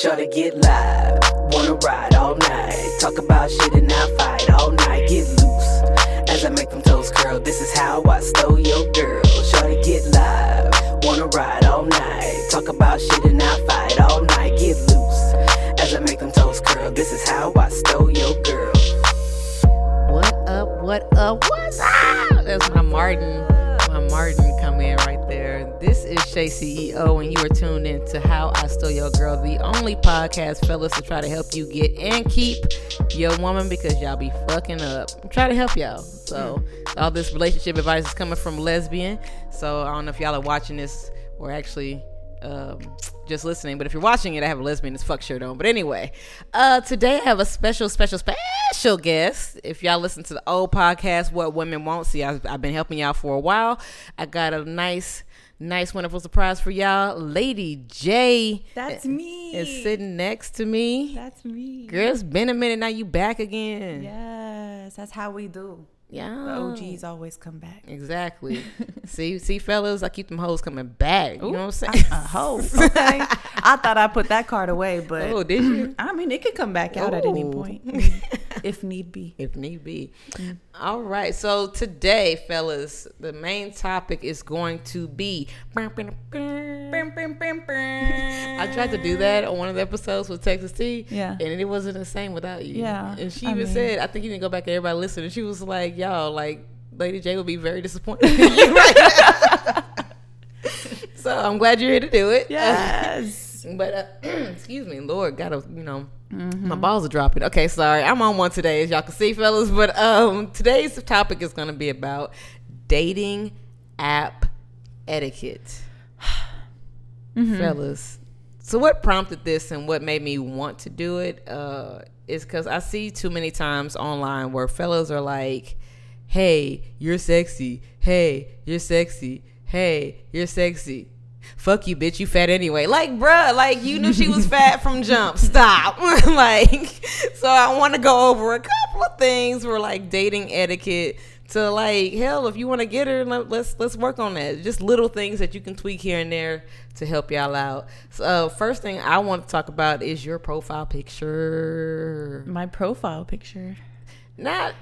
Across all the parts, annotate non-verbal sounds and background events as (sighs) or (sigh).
Shorty get live, wanna ride all night. Talk about shit and I fight all night. Get loose as I make them toes curl. This is how I stole your girl. Shorty get live, wanna ride all night. Talk about shit and I fight all night. Get loose as I make them toes curl. This is how I stole your girl. What up? What up? What's up? That's my Martin. My Martin come in right there. This is Shay CEO, and you are tuned in to How I Stole Your Girl, the only podcast, fellas, to try to help you get and keep your woman because y'all be fucking up. I'm trying to help y'all. So all this relationship advice is coming from lesbian. So I don't know if y'all are watching this or actually um, just listening. But if you're watching it, I have a lesbian as fuck shirt on. But anyway, uh, today I have a special, special, special guest. If y'all listen to the old podcast, What Women Won't See, I've, I've been helping y'all for a while. I got a nice, nice, wonderful surprise for y'all. Lady J. That's me. Is sitting next to me. That's me. Girl, it's been a minute. Now you back again. Yes, that's how we do. Yeah. The OGs always come back. Exactly. (laughs) see, see, fellas, I keep them hoes coming back. You know what I'm saying? A uh, hoe. (laughs) Okay. I thought I put that card away, but Oh, did you? I mean, it could come back out at any point (laughs) if need be. if need be. Mm-hmm. All right. So today, fellas, the main topic is going to be. I tried to do that on one of the episodes with Texas T. Yeah. And it wasn't the same without you. Yeah, And she I even mean- said, I think you to go back and everybody listen. And she was like, y'all, like, Lady J will be very disappointed. in you right (laughs) now." (laughs) so I'm glad you're here to do it. Yes. But uh, (clears throat) excuse me, Lord, gotta you know, my balls are dropping. Okay, sorry, I'm on one today, as y'all can see, fellas. But um, today's topic is gonna be about dating app etiquette, (sighs) fellas. So what prompted this and what made me want to do it uh, is because I see too many times online where fellas are like, "Hey, you're sexy. Hey, you're sexy. Hey, you're sexy." Fuck you, bitch. You fat anyway. Like, bruh, like you knew she was (laughs) fat from jump. Stop. (laughs) like, so I want to go over a couple of things for like dating etiquette. To like, hell, if you want to get her, let, let's let's work on that. Just little things that you can tweak here and there to help y'all out. So, uh, first thing I want to talk about is your profile picture. My profile picture. Not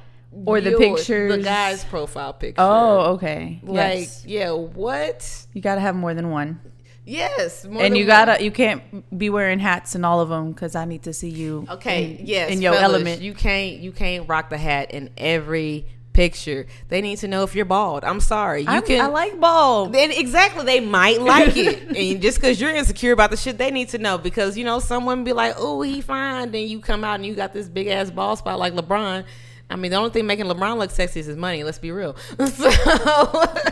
Or the pictures. the guy's profile picture. Oh, okay. like yes. yeah, what? You gotta have more than one, Yes, more and than you one. gotta. You can't be wearing hats in all of them because I need to see you. Okay, in, yes, in your fellas, element. You can't you can't rock the hat in every picture. They need to know if you're bald. I'm sorry. You I, can I like bald. then exactly they might like it. (laughs) and just cause you're insecure about the shit, they need to know. Because you know, someone be like, Oh, he fine, then you come out and you got this big ass bald spot like LeBron. I mean, the only thing making LeBron look sexy is his money. Let's be real. (laughs) So,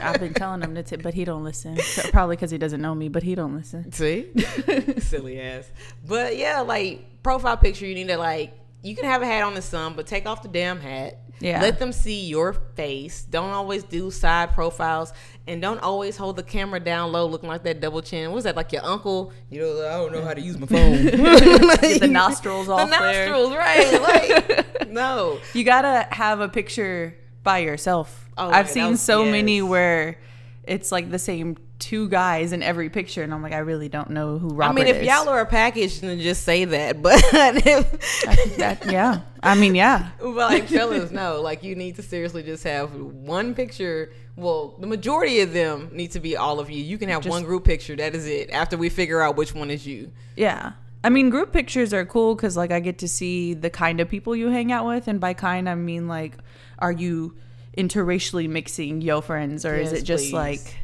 I've been telling him to, t- but he don't listen. So- Probably because he doesn't know me, but he don't listen. See, (laughs) silly ass. But yeah, like profile picture, you need to like you can have a hat on the sun, but take off the damn hat. Yeah. Let them see your face. Don't always do side profiles, and don't always hold the camera down low, looking like that double chin. What's that? Like your uncle? You know, I don't know how to use my phone. (laughs) Get the (laughs) nostrils the off there. nostrils, right? Like (laughs) no. You gotta have a picture by yourself. Oh, I've seen was- so many where it's like the same two guys in every picture, and I'm like, I really don't know who Robert I mean, if is. y'all are a package, then just say that. (laughs) But if, that, yeah, I mean, yeah, But like fellas, no, like you need to seriously just have one picture. Well, the majority of them need to be all of you. You can have Just- one group picture. That is it. After we figure out which one is you. yeah. I mean, group pictures are cool because like I get to see the kind of people you hang out with, and by kind I mean like, are you interracially mixing your friends, or is it just please. like,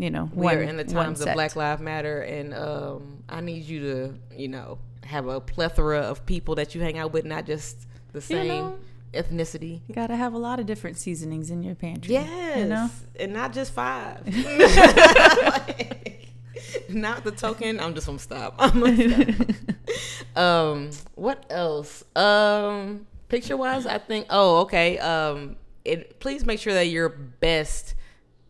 you know, We one, are in the times of? Black Lives Matter, and um, I need you to, you know, have a plethora of people that you hang out with, not just the same know. ethnicity. You gotta have a lot of different seasonings in your pantry. Yes, you know. and not just five. Like, (laughs) (laughs) not the token. I'm just gonna stop. (laughs) I'm gonna stop. um, what else? Um, picture wise, I think. Oh, okay. Um, it. Please make sure that your best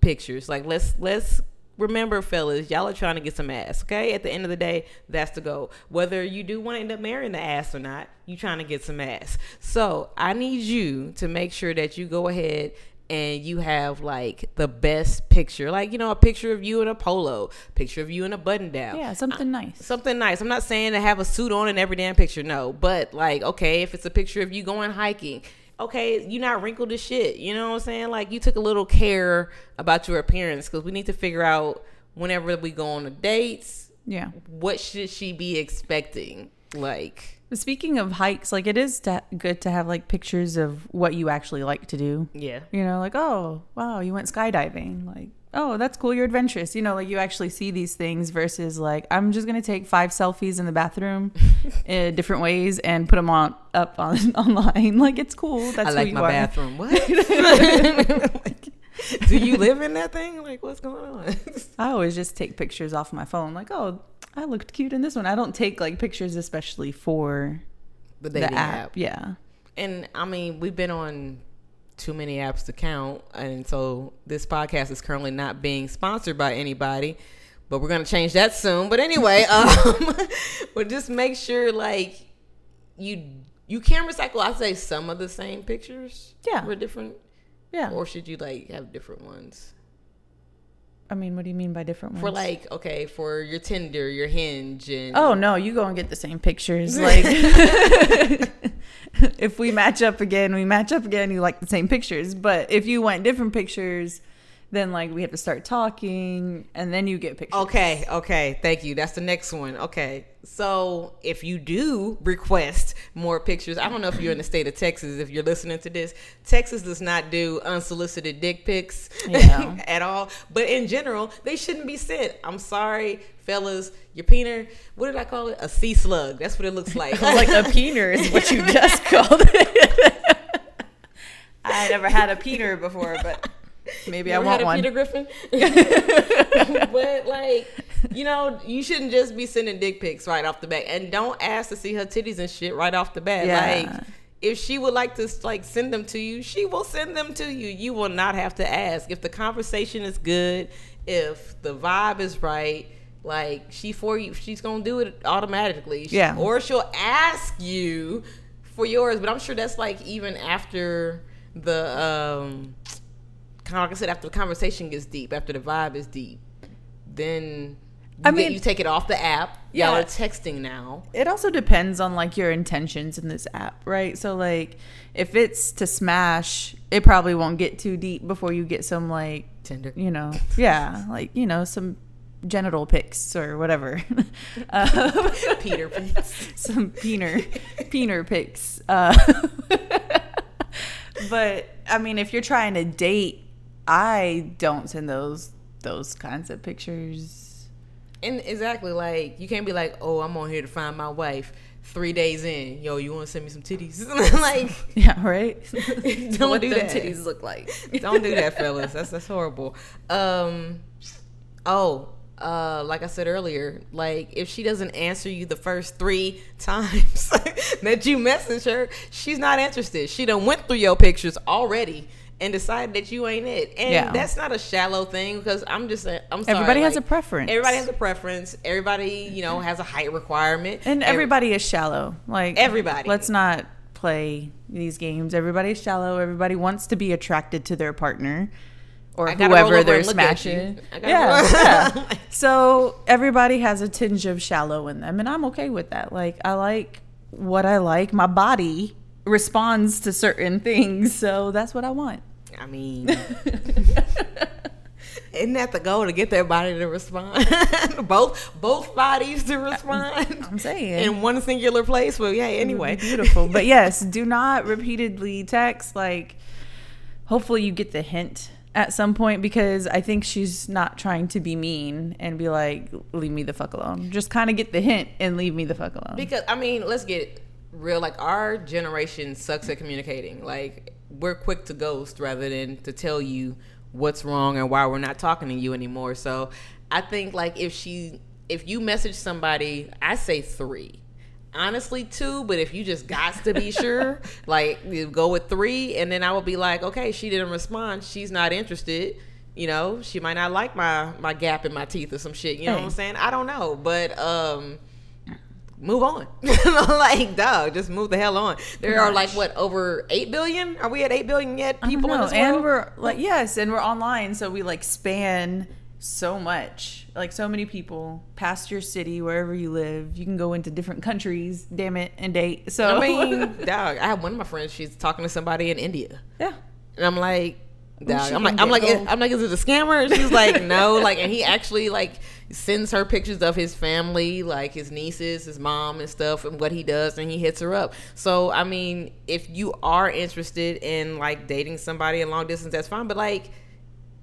pictures. Like, let's let's remember, fellas, y'all are trying to get some ass. Okay. At the end of the day, that's the goal. Whether you do want to end up marrying the ass or not, you trying to get some ass. So I need you to make sure that you go ahead and you have like the best picture, like you know, a picture of you in a polo, picture of you in a button down. Yeah, something nice. Something nice. I'm not saying to have a suit on in every damn picture, no. But like, okay, if it's a picture of you going hiking, okay, you're not wrinkled as shit. You know what I'm saying? Like you took a little care about your appearance because we need to figure out whenever we go on the dates, Yeah. what should she be expecting? Like, Speaking of hikes, like it is to, good to have like pictures of what you actually like to do. yeah. You know, like, oh, wow, you went skydiving. Like, oh, that's cool. You're adventurous. You know, like you actually see these things versus like, I'm just going to take five selfies in the bathroom (laughs) in different ways and put them on up on (laughs) online. Like, it's cool. That's I like you my are. bathroom. (laughs) What? Do you live in that thing? Like, what's going on? I always just take pictures off my phone. Like, oh, I looked cute in this one. I don't take like pictures especially for the the app. app. Yeah. And I mean, we've been on too many apps to count, and so this podcast is currently not being sponsored by anybody. But we're gonna change that soon. But anyway, (laughs) um, (laughs) but just make sure like you you can recycle. I say some of the same pictures. Yeah. with different. Yeah. Or should you like have different ones I mean, what do you mean by different ones? for like okay for your Tinder, your Hinge, and Oh no, you go and get the same pictures. (laughs) Like (laughs) if we match up again, we match up again, you like the same pictures. But if you want different pictures, then like we have to start talking and then you get pictures. Okay, okay, thank you. That's the next one. Okay, so if you do request more pictures, I don't know if you're in the state of Texas. If you're listening to this, Texas does not do unsolicited dick pics Yeah. (laughs) at all. But in general, they shouldn't be sent. I'm sorry, fellas. Your peener, what did I call it? A sea slug. That's what it looks like. (laughs) like a peener is what you (laughs) just called it. I never had a peener before, but maybe You I want had a one. Peter Griffin. (laughs) but like, you know, you shouldn't just be sending dick pics right off the bat, and don't ask to see her titties and shit right off the bat. Yeah. Like, if she would like to like send them to you, she will send them to you. You will not have to ask. If the conversation is good, if the vibe is right. Like she for you, she's gonna do it automatically. She- Yeah. Or she'll ask you for yours, but I'm sure that's like even after the um like I said, after the conversation gets deep, after the vibe is deep, then you, I get- mean- you take it off the app. Yeah. Y'all are texting now. It also depends on like your intentions in this app, right? So like if it's to smash, it probably won't get too deep before you get some like Tinder. you know, yeah, like you know, some genital pics or whatever. uh, (laughs) Peter (laughs) pics. some peener peener pics. Uh, (laughs) but I mean, if you're trying to date, I don't send those those kinds of pictures. And exactly, like you can't be like, "Oh, I'm on here to find my wife." Three days in, yo, you want to send me some titties? (laughs) like, (laughs) Yeah, right. (laughs) don't what do that. titties look like. don't do that, fellas. That's that's horrible. Um, oh, uh, like I said earlier, like if she doesn't answer you the first three times that you message her, she's not interested. She done went through your pictures already and decide that you ain't it. And Yeah. that's not a shallow thing because I'm just saying, I'm sorry. Everybody has a preference. Everybody has a preference. Everybody, you know, has a height requirement. And Every- everybody is shallow. Like Everybody. Let's not play these games. Everybody's shallow. Everybody wants to be attracted to their partner or I gotta roll whoever they're and look at you. smashing. Yeah, yeah. (laughs) So everybody has a tinge of shallow in them, and I'm okay with that. Like I like what I like. My body responds to certain (laughs) things, so that's what I want. I mean, (laughs) isn't that the goal to get their body to respond? (laughs) both both bodies to respond I'm saying. in one singular place. Well, yeah. Anyway, beautiful. But (laughs) yes, do not repeatedly text. Like, hopefully, you get the hint at some point because I think she's not trying to be mean and be like, leave me the fuck alone. Just kind of get the hint and leave me the fuck alone. because I mean, let's get real. Like our generation sucks at communicating. Like we're quick to ghost rather than to tell you what's wrong and why we're not talking to you anymore. So I think like if she if you message somebody, I say three. Honestly, two, but if you just got to be (laughs) sure, like you go with three, and then I would be like, okay, she didn't respond, she's not interested. You know, she might not like my my gap in my teeth or some shit. You know what I'm saying? I don't know, but um, move on. (laughs) like, dog, just move the hell on. There are like what over eight billion? Are we at eight billion yet? People in know. this and world? we're like yes and we're online so we like span so much like so many people past your city wherever you live you can go into different countries damn it and date so I mean, (laughs) dog. I have one of my friends. She's talking to somebody in India, yeah and I'm like, dog. I'm like, I'm like. I'm like, is it a scammer? And she's like, no. Like, and he actually like sends her pictures of his family, like his nieces, his mom, and stuff, and what he does, and he hits her up. So, I mean, if you are interested in like dating somebody in long distance, that's fine. But like,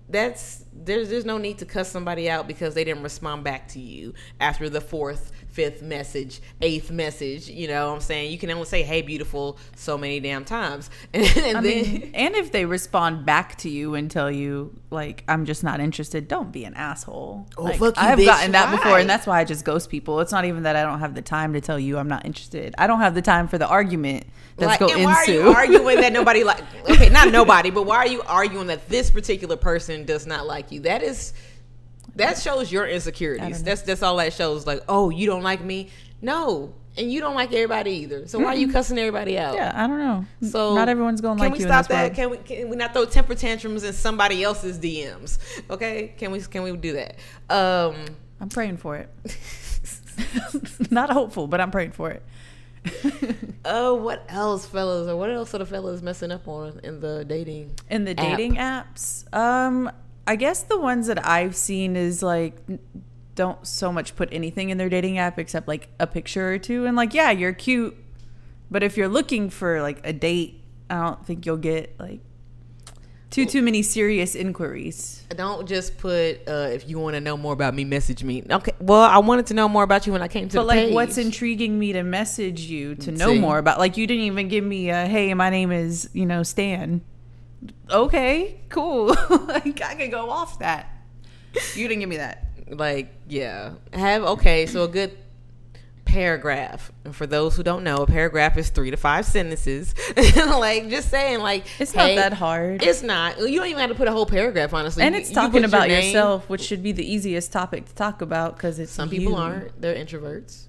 that's there's there's no need to cuss somebody out because they didn't respond back to you after the fourth, fifth message, eighth message. You know what I'm saying? You can only say hey beautiful so many damn times. (laughs) And, then mean, and if they respond back to you and tell you like I'm just not interested, don't be an asshole. Oh, like, fuck you, I've bitch. gotten that before, and that's why I just ghost people. It's not even that I don't have the time to tell you I'm not interested. I don't have the time for the argument that's like, go and why are you arguing that nobody like okay, not (laughs) nobody, but why are you arguing that this particular person does not like you? That is that shows your insecurities. That's that's all that shows. Like, oh, you don't like me? No. And you don't like everybody either. So why are you cussing everybody out? yeah, I don't know. So not everyone's gonna can like we you. stop in this that? world. Can we can we not throw temper tantrums in somebody else's DMs? Okay, can we can we do that? Um, I'm praying for it. (laughs) not hopeful, but I'm praying for it. oh, (laughs) what else, fellas? Or what else are the fellas messing up on in the dating? in the app? dating apps um i guess the ones that i've seen is like don't so much put anything in their dating app except like a picture or two and like yeah you're cute but if you're looking for like a date i don't think you'll get like too too many serious inquiries Don't just put uh, if you want to know more about me, message me. Okay. Well, I wanted to know more about you when I came to but like page. what's intriguing me to message you to know See? more about like you didn't even give me a hey my name is you know stan okay cool. (laughs) Like i could go off that. You didn't give me that. Like yeah. Have okay so a good paragraph. And for those who don't know a paragraph is three to five sentences. (laughs) Like just saying like It's hey, not that hard. it's not. You don't even have to put a whole paragraph honestly. And it's you talking your about name. yourself, which should be the easiest topic to talk about because it's some people you. aren't. They're introverts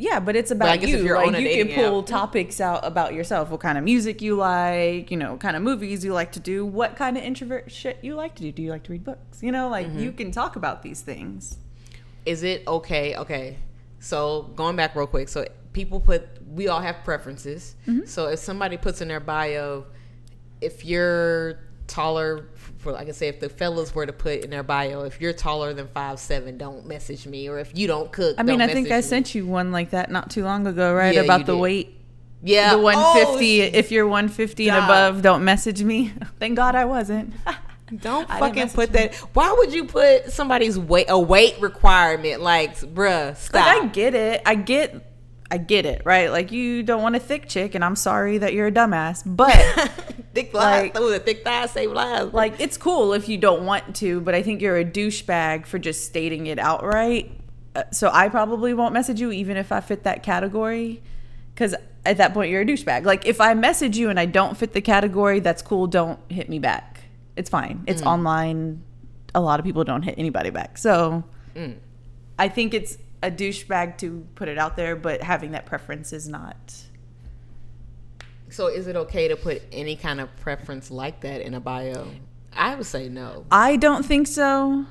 Yeah, but it's about guess you. like you can pull app- topics out about yourself. What kind of music you like? You know, what kind of movies you like to do. What kind of introvert shit you like to do? Do you like to read books? You know, like Mm-hmm. you can talk about these things. is it okay okay so going back real quick so people put we all have preferences Mm-hmm. so if somebody puts in their bio if you're taller for like i say if the fellas were to put in their bio if you're taller than five seven don't message me or if you don't cook I mean, I think I me. sent you one like that not too long ago, right? Yeah, about the did. weight. yeah The 150. Oh, if you're 150 and above, don't message me. (laughs) Thank God I wasn't. (laughs) don't I fucking put that why would you put somebody's weight a weight requirement? like bruh stop Like I get it. I get I get it, right? Like you don't want a thick chick and I'm sorry that you're a dumbass. But (laughs) thick thighs Like- thick thighs save lives like it's cool if you don't want to, but I think you're a douchebag for just stating it outright. Uh, so I probably won't message you even if I fit that category cuz at that point you're a douchebag. Like if I message you and I don't fit the category, that's cool, don't hit me back. It's fine. It's online. A lot of people don't hit anybody back. So I think it's a douchebag to put it out there, but having that preference is not. So is it okay to put any kind of preference like that in a bio? I would say no. I don't think so.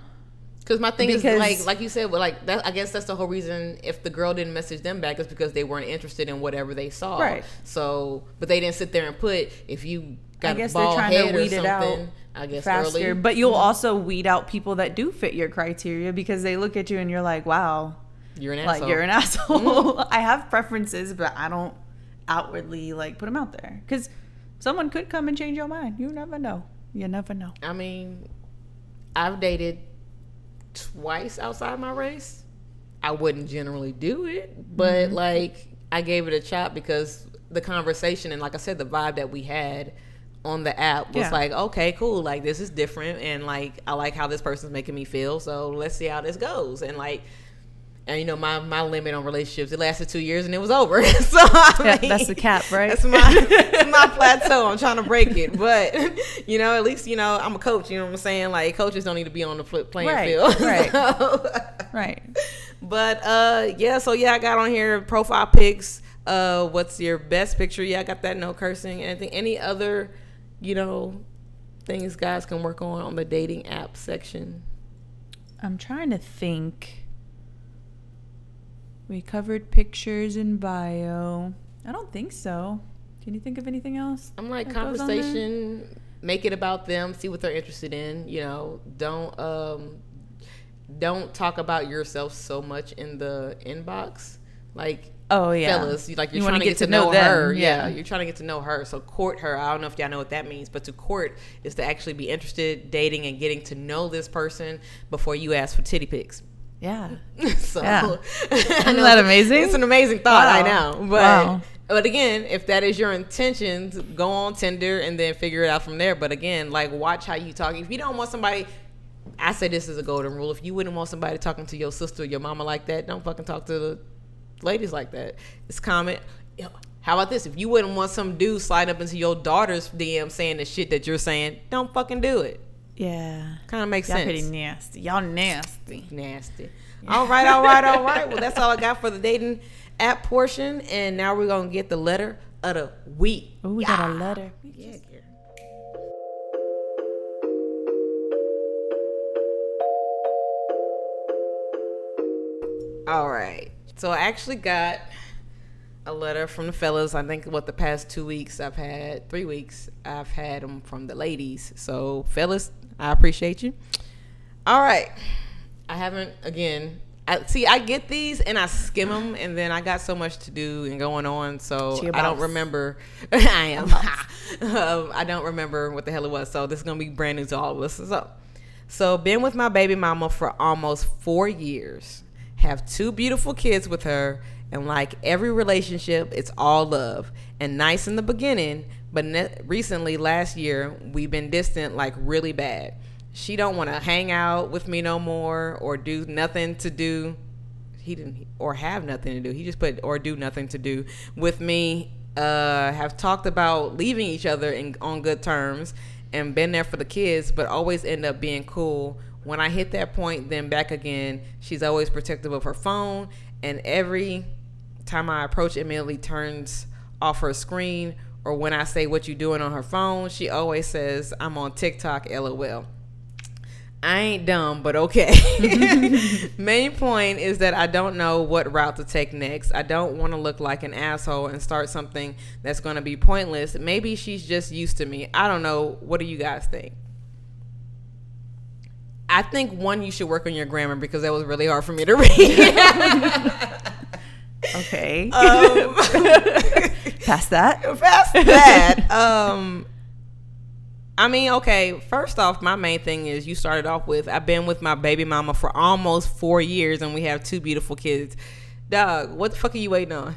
Because my thing Because- is like like you said, well, like that. I guess that's the whole reason. If the girl didn't message them back, is because they weren't interested in whatever they saw. Right. So, but they didn't sit there and put if you got I guess a they're bald trying head to or weed it out something. I guess faster. early. But you'll mm-hmm. also weed out people that do fit your criteria because they look at you and you're like, wow, you're an like asshole. you're an asshole. (laughs) Mm-hmm. I have preferences, but I don't outwardly like put them out there because someone could come and change your mind. You never know. You never know. I mean, I've dated twice outside my race. I wouldn't generally do it, but Mm-hmm. like I gave it a shot because the conversation and like I said, the vibe that we had on the app was Yeah. like, okay, cool, like this is different, and like I like how this person's making me feel. So let's see how this goes, and like. And you know my, my limit on relationships it lasted two years and it was over. (laughs) so I Yeah, mean, that's the cap, right? That's my that's (laughs) my plateau. I'm trying to break it, but (laughs) you know, at least you know I'm a coach. You know what I'm saying? Like coaches don't need to be on the flip playing Right, field. right. So, Right. but uh, yeah. So yeah, I got on here profile pics. Uh, what's your best picture? Yeah, I got that. No cursing. Anything? Any other, you know, things guys can work on on the dating app section? I'm trying to think. We covered pictures and bio. I don't think so. Can you think of anything else? I'm like that goes on there? conversation. Make it about them. See what they're interested in. You know, don't um, don't talk about yourself so much in the inbox. Like Oh yeah, fellas, you like you're You trying to get, to know, them, her. Yeah. yeah. you're trying to get to know her. So court her. I don't know if y'all know what that means, but to court is to actually be interested, dating, and getting to know this person before you ask for titty pics. Yeah. (laughs) so Yeah. (laughs) Isn't that amazing? It's an amazing thought. I know, but Wow. but again, if that is your intentions, go on Tinder and then figure it out from there. But again, like watch how you talk. If you don't want somebody. I say this is a golden rule. If you wouldn't want somebody talking to your sister or your mama like that, don't fucking talk to the ladies like that. It's common. How about this? If you wouldn't want some dude slide up into your daughter's DM saying the shit that you're saying, don't fucking do it. Yeah. Kind of makes Y'all sense. pretty nasty. Y'all nasty. Nasty. All right, all right, all right. Well, that's all I (laughs) got for the dating app portion, and now we're gonna get the letter of the week. Oh, we got a letter. Yeah. All right. So I actually got a letter from the fellas. I think what the past two weeks I've had, three weeks I've had them from the ladies. So fellas, I appreciate you. All right. I haven't again. I see. I get these and I skim them, and then I got so much to do and going on, so I don't remember. (laughs) I am. (laughs) um, I don't remember what the hell it was. So this is gonna be brand new to all of us. So, so been with my baby mama for almost four years. Have two beautiful kids with her, and like every relationship, it's all love and nice in the beginning. But ne- recently, last year, we've been distant like really bad. She don't want to hang out with me no more or do nothing to do he didn't or have nothing to do. He just put or do nothing to do with me. Uh, have talked about leaving each other in, on good terms and been there for the kids, but always end up being cool. When I hit that point, then back again. She's always protective of her phone, and every time I approach, immediately turns off her screen. Or when I say what you doing on her phone, she always says I'm on TikTok. LOL. I ain't dumb, but okay. (laughs) Main point is that I don't know what route to take next. I don't want to look like an asshole and start something that's going to be pointless. Maybe she's just used to me. I don't know. What do you guys think? I think one, you should work on your grammar because that was really hard for me to (laughs) read. (laughs) Okay. um, (laughs) Past that. past that, um, I mean, okay. First off, my main thing is you started off with I've been with my baby mama for almost four years, and we have two beautiful kids. Dog, what the fuck are you waiting on?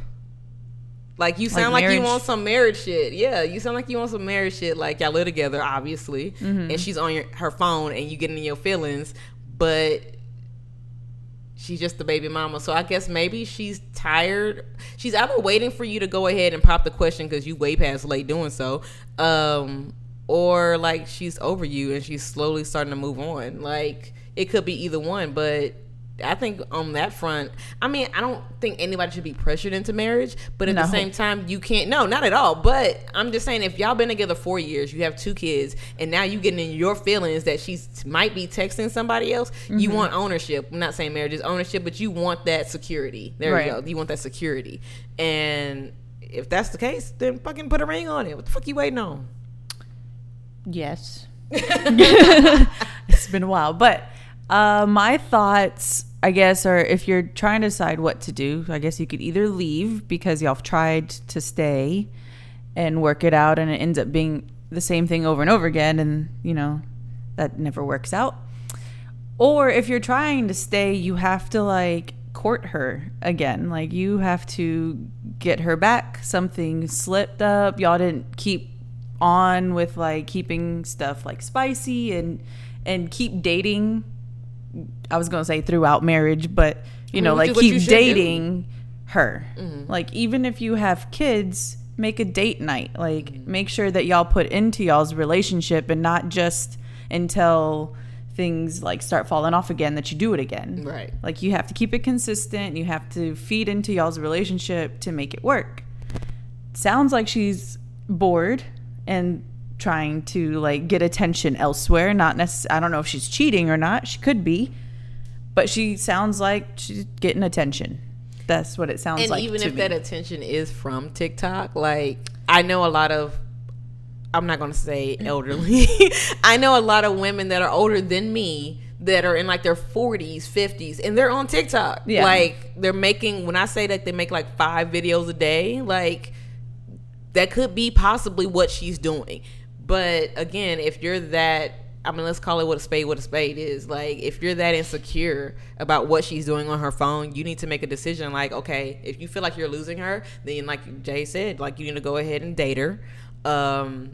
Like you sound like, you want some marriage shit. Yeah, you sound like you want some marriage shit. Like y'all live together, obviously, Mm-hmm. and she's on your her phone, and you getting in your feelings, but she's just the baby mama. So I guess maybe she's tired. She's either waiting for you to go ahead and pop the question because you way past late doing so, um, or like she's over you and she's slowly starting to move on. Like it could be either one, but. I think on that front, I mean, I don't think anybody should be pressured into marriage, but at the same time, you can't. No, not at all. But I'm just saying, if y'all been together four years, you have two kids, and now you getting in your feelings that she might be texting somebody else, Mm-hmm. you want ownership. I'm not saying marriage is ownership, but you want that security. There Right. you go. You want that security, and if that's the case, then fucking put a ring on it. What the fuck you waiting on? Yes. (laughs) (laughs) it's been a while. But uh, my thoughts, I guess, or if you're trying to decide what to do, I guess you could either leave because y'all have tried to stay and work it out and it ends up being the same thing over and over again and, you know, that never works out. Or if you're trying to stay, you have to like court her again. Like you have to get her back. Something slipped up. Y'all didn't keep on with like keeping stuff like spicy and and keep dating. I was gonna say throughout marriage, but you know, like is what you keep do. dating her. Mm-hmm. Like even if you have kids, make a date night. Like mm-hmm. make sure that y'all put into y'all's relationship and not just until things like start falling off again that you do it again. Right. Like you have to keep it consistent. You have to feed into y'all's relationship to make it work. Sounds like she's bored and trying to like get attention elsewhere. Not necessarily. I don't know if she's cheating or not. She could be, but she sounds like she's getting attention. That's what it sounds and like. And even if me. that attention is from TikTok, like I know a lot of I'm not going to say elderly. (laughs) I know a lot of women that are older than me that are in like their 40s, 50s and they're on TikTok. Yeah. Like they're making when I say that they make like 5 videos a day, like that could be possibly what she's doing. But again, if you're that I mean, let's call it what a spade what a spade is. Like, if you're that insecure about what she's doing on her phone, you need to make a decision. Like, okay, if you feel like you're losing her, then like Jay said, like you need to go ahead and date her. Um,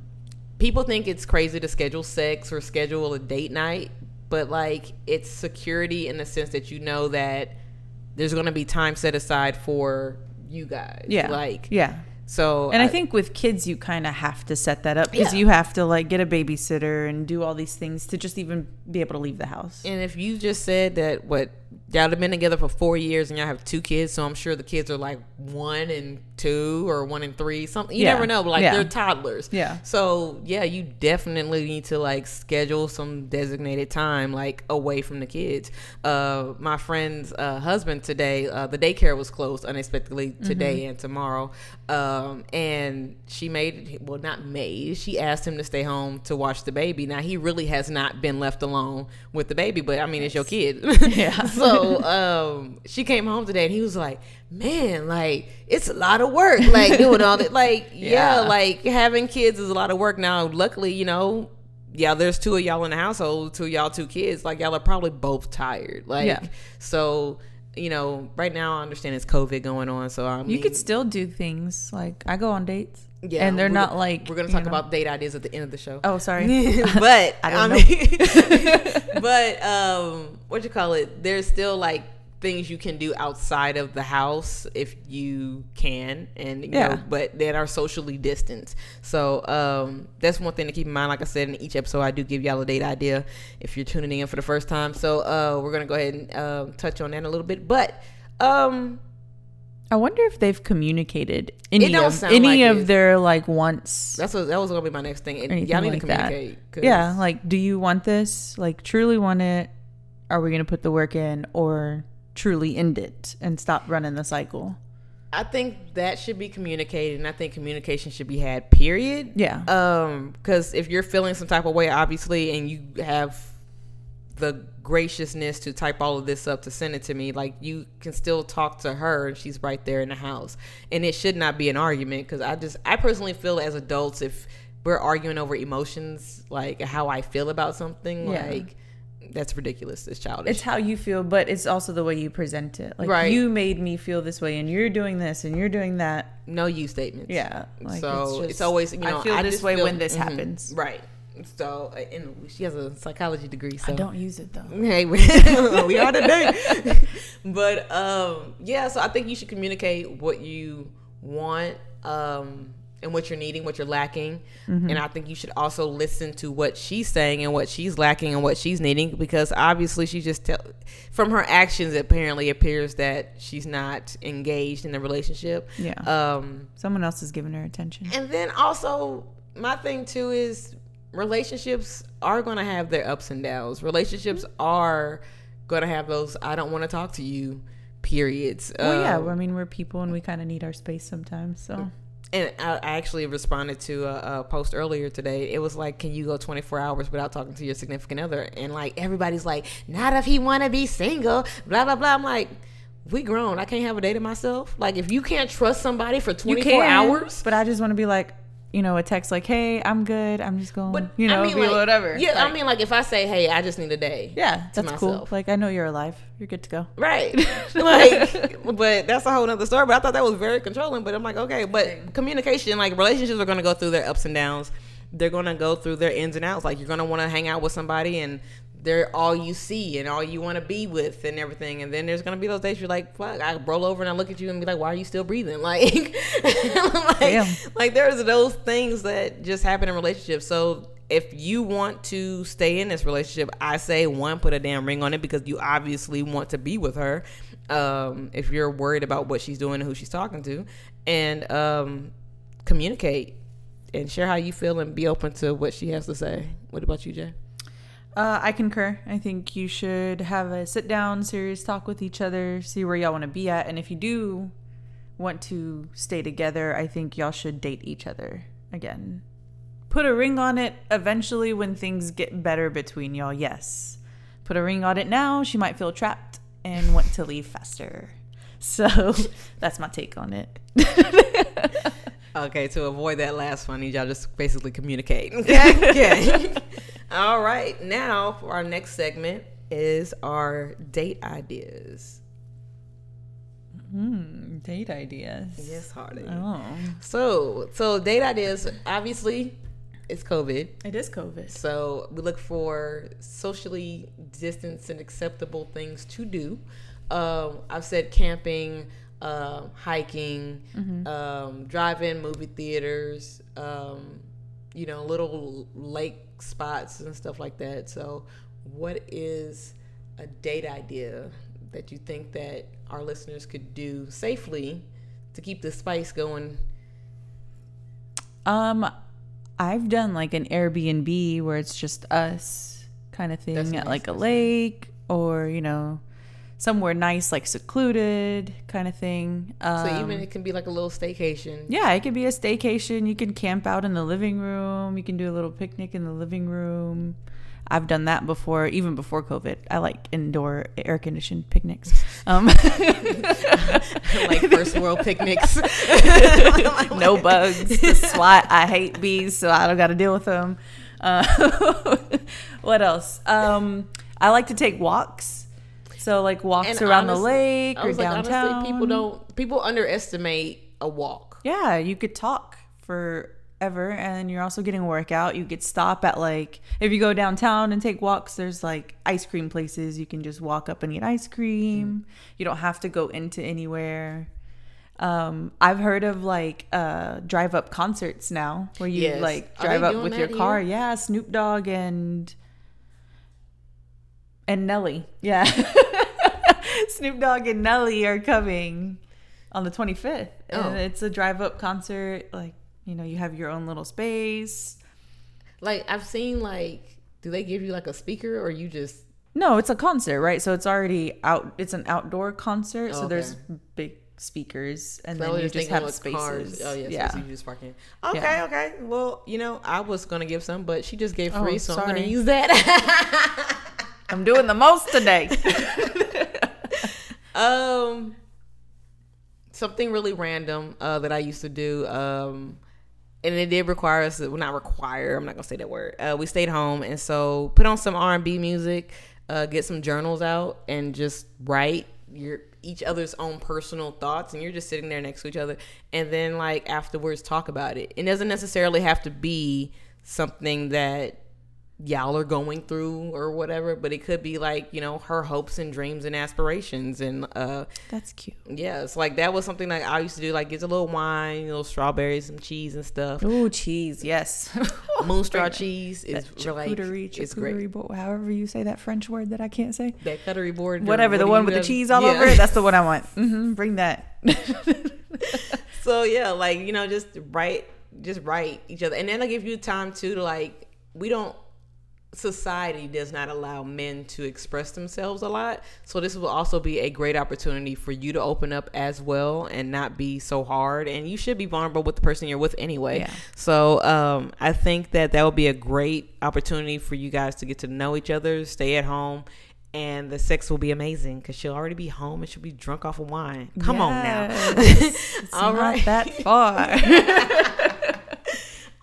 people think it's crazy to schedule sex or schedule a date night, but like it's security in the sense that you know that there's going to be time set aside for you guys. yeah, like yeah. So. And I think with kids, you kind of have to set that up because Yeah. you have to like get a babysitter and do all these things to just even be able to leave the house. And if you just said that what y'all have been together for four years and y'all have two kids, so I'm sure the kids are like one and two or one and three, something you Yeah. never know, but like Yeah. they're toddlers. Yeah. So yeah, you definitely need to like schedule some designated time like away from the kids. Uh my friend's uh, husband today, uh, the daycare was closed unexpectedly today Mm-hmm. and tomorrow. Um and she made well not made, she asked him to stay home to watch the baby. Now he really has not been left alone with the baby, but I mean it's your kid. (laughs) Yeah. (laughs) so (laughs) um she came home today and he was like, Man, like it's a lot of work, like doing all that like (laughs) yeah, Yeah. like having kids is a lot of work. Now, luckily, you know, yeah, there's two of y'all in the household, two of y'all two kids. Like y'all are probably both tired. Like Yeah. so, you know, right now I understand it's COVID going on, so I mean, You could still do things like I go on dates. Yeah, and they're not like we're gonna you talk know- about date ideas at the end of the show. Oh, sorry. (laughs) (laughs) but I I, don't mean, (laughs) but um, what you call it? There's still like things you can do outside of the house if you can, and you Yeah. know, but that are socially distanced. So um, that's one thing to keep in mind. Like I said in each episode, I do give y'all a date idea if you're tuning in for the first time. So uh, we're gonna go ahead and uh, touch on that a little bit, but. Um, I wonder if they've communicated any of any like of it. their like wants that's what that was gonna be my next thing. And y'all need like to communicate. Yeah, like do you want this? Like truly want it? Are we gonna put the work in or truly end it and stop running the cycle? I think that should be communicated, and I think communication should be had. Period. Yeah. Um, because if you're feeling some type of way, obviously, and you have the graciousness to type all of this up to send it to me, like you can still talk to her, and she's right there in the house, and it should not be an argument. Because I just, I personally feel as adults, if we're arguing over emotions, like how I feel about something, Yeah. like that's ridiculous. It's childish. It's how you feel, but it's also the way you present it. Like Right. you made me feel this way, and you're doing this, and you're doing that. no you statements. Yeah, like, so it's it's, always you know I feel this way feel- when this mhm, happens. right. So uh, and she has a psychology degree. So I don't use it though. Hey, (laughs) we are today. (laughs) but um, yeah, so I think you should communicate what you want um, and what you're needing, what you're lacking, Mm-hmm. and I think you should also listen to what she's saying and what she's lacking and what she's needing because obviously she just tell from her actions it apparently appears that she's not engaged in the relationship. Yeah. Um, Someone else is giving her attention. and then also, my thing too is relationships are going to have their ups and downs. Relationships are going to have those I don't want to talk to you periods. Well, yeah. Um, I mean, we're people, and we kind of need our space sometimes. So and I, I actually responded to a, a post earlier today. It was like, "Can you go 24 hours without talking to your significant other?" And like everybody's like, "Not if he want to be single." Blah blah blah. I'm like, we grown. I can't have a date to myself. Like if you can't trust somebody for 24 hours, But I just want to be like, you know, a text like, "Hey, I'm good. I'm just going." But you know, I mean, be like, whatever. Yeah, I mean, like if I say, "Hey, I just need a day," yeah, to that's cool. Like I know you're alive. You're good to go. right? (laughs) (laughs) like, (laughs) but that's a whole nother story. But I thought that was very controlling. But I'm like, okay, but communication, like relationships, are going to go through their ups and downs. They're going to go through their ins and outs. Like you're going to want to hang out with somebody and. They're all you see and all you want to be with and everything. And then there's gonna be those days you're like, fuck, I roll over and I look at you and be like, why are you still breathing? (laughs) Like, like, Damn. like there's those things that just happen in relationships. So if you want to stay in this relationship, I say one, put a damn ring on it because you obviously want to be with her. Um, if you're worried about what she's doing and who she's talking to, and um, communicate and share how you feel and be open to what she has to say. What about you, Jay? Uh, I concur. I think you should have a sit down, serious talk with each other, see where y'all want to be at. And if you do want to stay together, I think y'all should date each other again. Put a ring on it eventually when things get better between y'all, yes. Put a ring on it now, she might feel trapped and want to leave faster. So (laughs) that's my take on it. (laughs) Okay, to avoid that last one, y'all just basically communicate. (laughs) Okay. okay. All right. Now for our next segment is our date ideas. Hmm, date ideas. Yes, Hardy. Oh, So, so date ideas. Obviously, it's COVID, it is COVID. so we look for socially distanced and acceptable things to do. Um, I've said camping, um, hiking, um, drive-in movie theaters, um, you know, little lake spots and stuff like that. So, what is a date idea that you think that our listeners could do safely to keep the spice going? Um, I've done like an Airbnb where it's just us kind of thing That's at nice, like a lake or, you know, somewhere nice, like secluded kind of thing. Um, So even it can be like a little staycation. yeah, it could be a staycation. You can camp out in the living room. You can do a little picnic in the living room. I've done that before, even before COVID. I like indoor air conditioned picnics. (laughs) Um, (laughs) like first world picnics. (laughs) no bugs. The SWAT. I hate bees, so I don't got to deal with them. Uh, what else? Um, I like to take walks. So like walks And around the honestly- lake I or was like, downtown. honestly, people don't. People underestimate a walk. Yeah, you could talk forever, and you're also getting a workout. You could stop at like if you go downtown and take walks. There's like ice cream places. You can just walk up and eat ice cream. You don't have to go into anywhere. Um, I've heard of like uh, drive up concerts now, where you Yes. like drive up with your car. here? Yeah, Snoop Dogg and and Nelly. Yeah, (laughs) (laughs) Snoop Dogg and Nelly are coming on the 25th. Oh. And it's a drive up concert. Like, you know, you have your own little space. Like I've seen like, do they give you like a speaker or you just? No, it's a concert, right? So it's already out. It's an outdoor concert. So Oh, there's big speakers, and then you just have spaces. cars. Oh yeah, yeah. So you just park in. Okay, Yeah. okay. Well, you know, I was gonna give some, but she just gave Oh, free, so I'm gonna use that. I'm doing the most today. (laughs) Um, something really random uh, that I used to do. Um, and it did require us. Well, not require. I'm not gonna say that word. Uh, we stayed home, and so put on some R&B music, uh, get some journals out, and just write your each other's own personal thoughts. And you're just sitting there next to each other, and then like afterwards talk about it. It doesn't necessarily have to be something that y'all are going through or whatever but it could be like you know her hopes and dreams and aspirations and uh That's cute. yeah it's like that was something that i used to do like get a little wine little strawberries some cheese and stuff Oh, cheese. Yes. (laughs) moonstraw cheese is like charcuterie, it's great board, however you say that French word that I can't say. that cutlery board Whatever, the one you with the cheese all Yeah. over it. That's the one I want. (laughs) hmm bring that. (laughs) so yeah like you know just write just write each other and then i give you time too to like we don't society does not allow men to express themselves a lot so this will also be a great opportunity for you to open up as well and not be so hard and you should be vulnerable with the person you're with anyway Yeah. so um, i think that that would be a great opportunity for you guys to get to know each other stay at home and the sex will be amazing because she'll already be home and she'll be drunk off of wine come on now Yes. (laughs) All not right. that far. (laughs)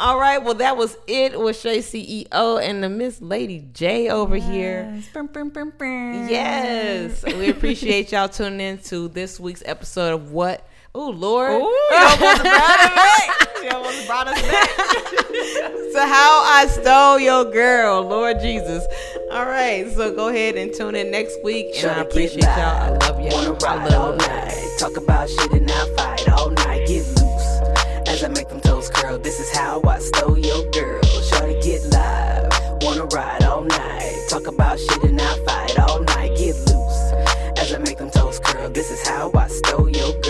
All right, well, that was it with Shay CEO and the Miss Lady J over here. Yes. Brum, brum, brum, brum. Yes, we (laughs) appreciate y'all tuning in to this week's episode of What. Oh Lord, Ooh, you almost brought it back. You almost brought us back. (laughs) so how I stole your girl, Lord Jesus. All right, so go ahead and tune in next week, and I appreciate y'all. I love y'all. I love y'all. night. Talk about shit and I fight all night. Curl. This is how I stole your girl. Shorty get live. Wanna ride all night. Talk about shit and I fight all night. Get loose as I make them toes curl. This is how I stole your girl.